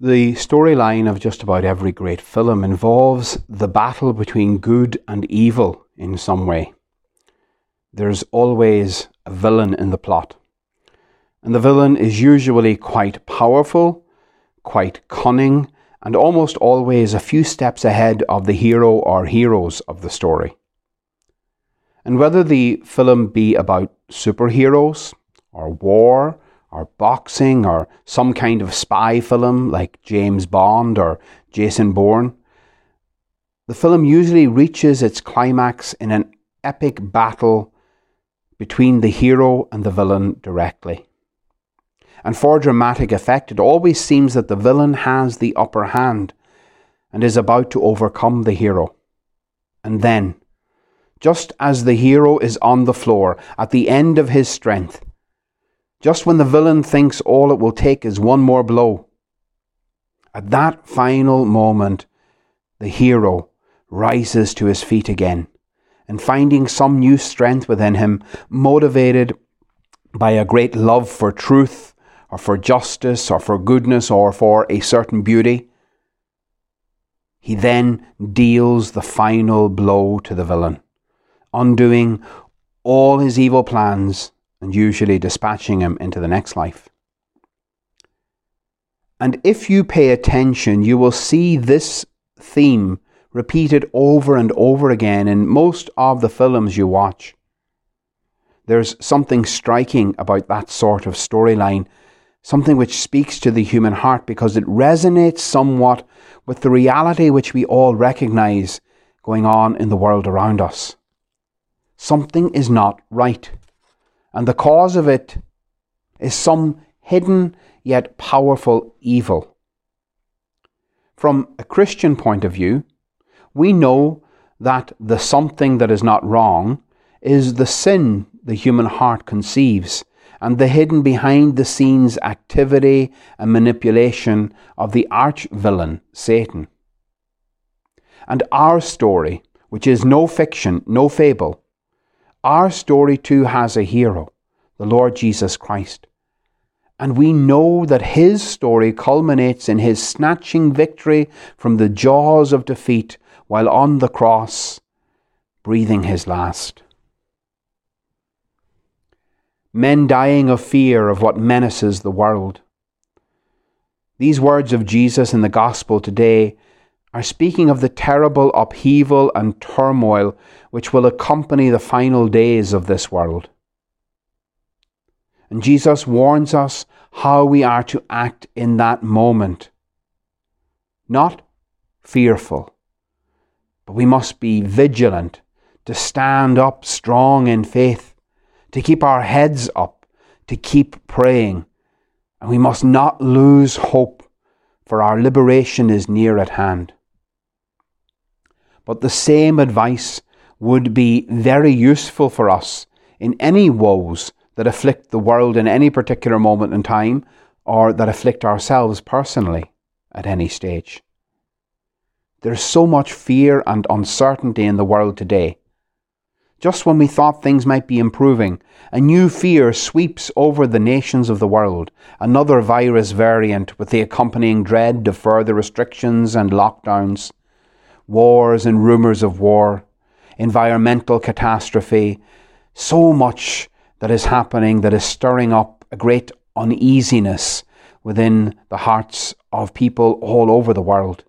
The storyline of just about every great film involves the battle between good and evil in some way. There's always a villain in the plot. And the villain is usually quite powerful, quite cunning, and almost always a few steps ahead of the hero or heroes of the story. And whether the film be about superheroes, or war, or boxing or some kind of spy film like James Bond or Jason Bourne. The film usually reaches its climax in an epic battle between the hero and the villain directly. And for dramatic effect, it always seems that the villain has the upper hand and is about to overcome the hero. And then, just as the hero is on the floor at the end of his strength, just when the villain thinks all it will take is one more blow. At that final moment, the hero rises to his feet again and finding some new strength within him, motivated by a great love for truth or for justice or for goodness or for a certain beauty, he then deals the final blow to the villain, undoing all his evil plans and usually dispatching him into the next life. And if you pay attention, you will see this theme repeated over and over again in most of the films you watch. There's something striking about that sort of storyline, something which speaks to the human heart because it resonates somewhat with the reality which we all recognize going on in the world around us. Something is not right and the cause of it is some hidden yet powerful evil. From a Christian point of view, we know that the something that is not wrong is the sin the human heart conceives and the hidden behind the scenes activity and manipulation of the arch villain, Satan. And our story, which is no fiction, no fable, our story too has a hero, the Lord Jesus Christ. And we know that his story culminates in his snatching victory from the jaws of defeat while on the cross, breathing his last. Men dying of fear of what menaces the world. These words of Jesus in the Gospel today are speaking of the terrible upheaval and turmoil which will accompany the final days of this world. And Jesus warns us how we are to act in that moment. Not fearful, but we must be vigilant to stand up strong in faith, to keep our heads up, to keep praying. And we must not lose hope, for our liberation is near at hand. But the same advice would be very useful for us in any woes that afflict the world in any particular moment in time or that afflict ourselves personally at any stage. There's so much fear and uncertainty in the world today. Just when we thought things might be improving, a new fear sweeps over the nations of the world, another virus variant with the accompanying dread of further restrictions and lockdowns wars and rumours of war, environmental catastrophe, so much that is happening that is stirring up a great uneasiness within the hearts of people all over the world.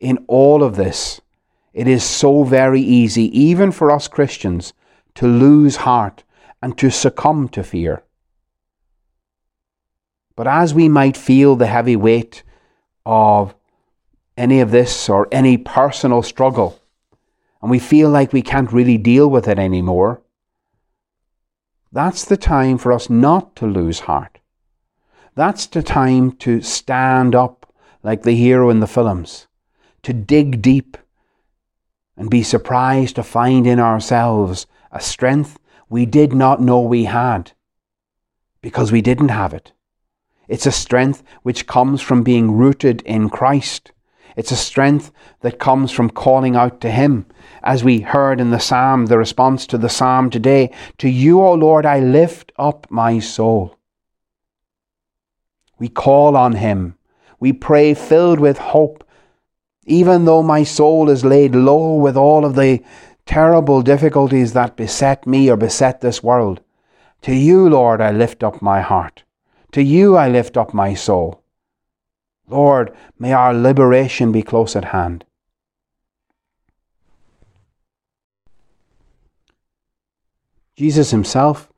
In all of this, it is so very easy, even for us Christians, to lose heart and to succumb to fear. But as we might feel the heavy weight of any of this or any personal struggle, and we feel like we can't really deal with it anymore, that's the time for us not to lose heart. That's the time to stand up like the hero in the films, to dig deep and be surprised to find in ourselves a strength we did not know we had because we didn't have it. It's a strength which comes from being rooted in Christ it's a strength that comes from calling out to Him. As we heard in the psalm, the response to the psalm today To you, O Lord, I lift up my soul. We call on Him. We pray filled with hope. Even though my soul is laid low with all of the terrible difficulties that beset me or beset this world, to you, Lord, I lift up my heart. To you I lift up my soul. Lord, may our liberation be close at hand. Jesus himself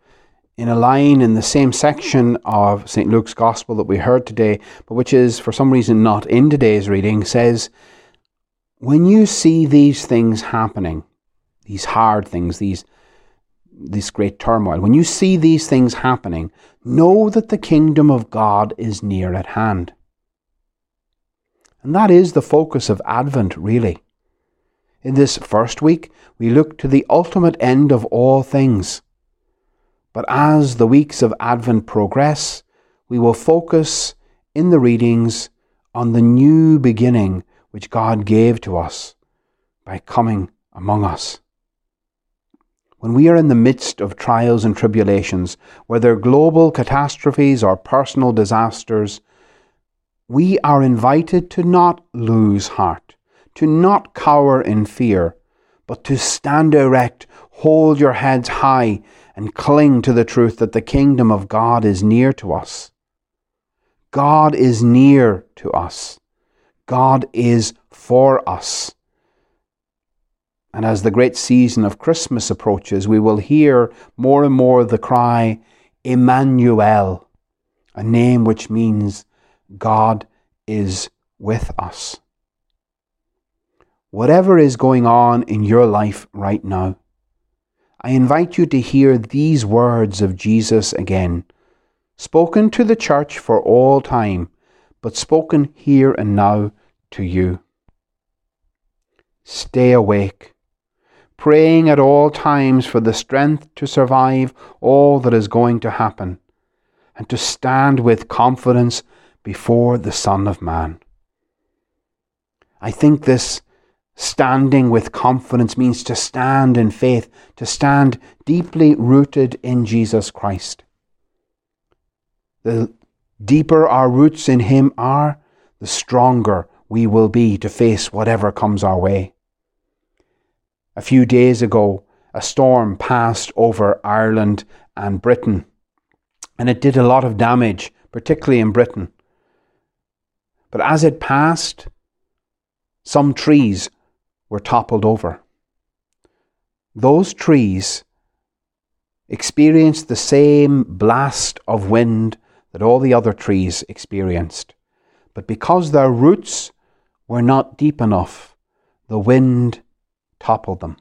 in a line in the same section of St. Luke's Gospel that we heard today, but which is for some reason not in today's reading, says, When you see these things happening, these hard things, these this great turmoil, when you see these things happening, know that the kingdom of God is near at hand. And that is the focus of Advent, really. In this first week, we look to the ultimate end of all things but as the weeks of Advent progress, we will focus in the readings on the new beginning which God gave to us by coming among us. When we are in the midst of trials and tribulations, whether global catastrophes or personal disasters, we are invited to not lose heart, to not cower in fear, but to stand erect, hold your heads high, and cling to the truth that the kingdom of God is near to us. God is near to us. God is for us. And as the great season of Christmas approaches, we will hear more and more the cry, Emmanuel, a name which means God is with us. Whatever is going on in your life right now, I invite you to hear these words of Jesus again, spoken to the church for all time, but spoken here and now to you. Stay awake, praying at all times for the strength to survive all that is going to happen, and to stand with confidence before the Son of Man. I think this Standing with confidence means to stand in faith, to stand deeply rooted in Jesus Christ. The deeper our roots in Him are, the stronger we will be to face whatever comes our way. A few days ago, a storm passed over Ireland and Britain, and it did a lot of damage, particularly in Britain. But as it passed, some trees were toppled over. Those trees experienced the same blast of wind that all the other trees experienced. But because their roots were not deep enough, the wind toppled them.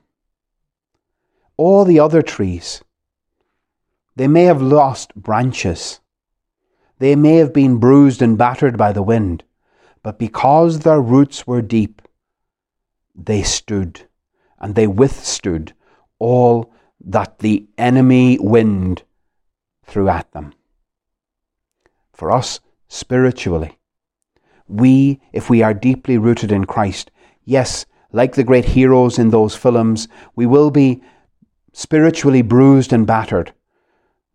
All the other trees, they may have lost branches. They may have been bruised and battered by the wind, but because their roots were deep, they stood and they withstood all that the enemy wind threw at them. For us, spiritually, we, if we are deeply rooted in Christ, yes, like the great heroes in those films, we will be spiritually bruised and battered.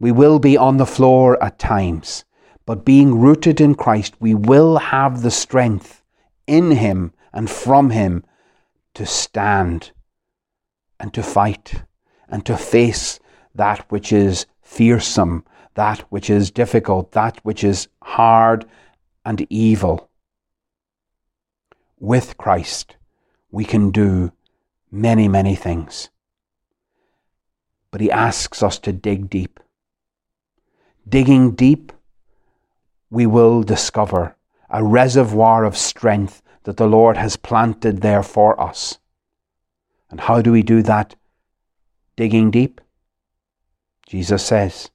We will be on the floor at times. But being rooted in Christ, we will have the strength in Him and from Him to stand and to fight and to face that which is fearsome, that which is difficult, that which is hard and evil. With Christ, we can do many, many things. But He asks us to dig deep. Digging deep, we will discover a reservoir of strength that the Lord has planted there for us. And how do we do that? Digging deep. Jesus says,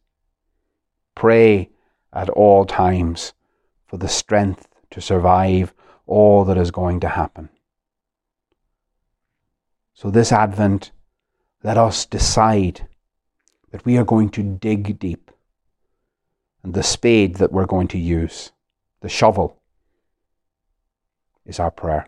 Pray at all times for the strength to survive all that is going to happen. So, this Advent, let us decide that we are going to dig deep. And the spade that we're going to use, the shovel, is our prayer.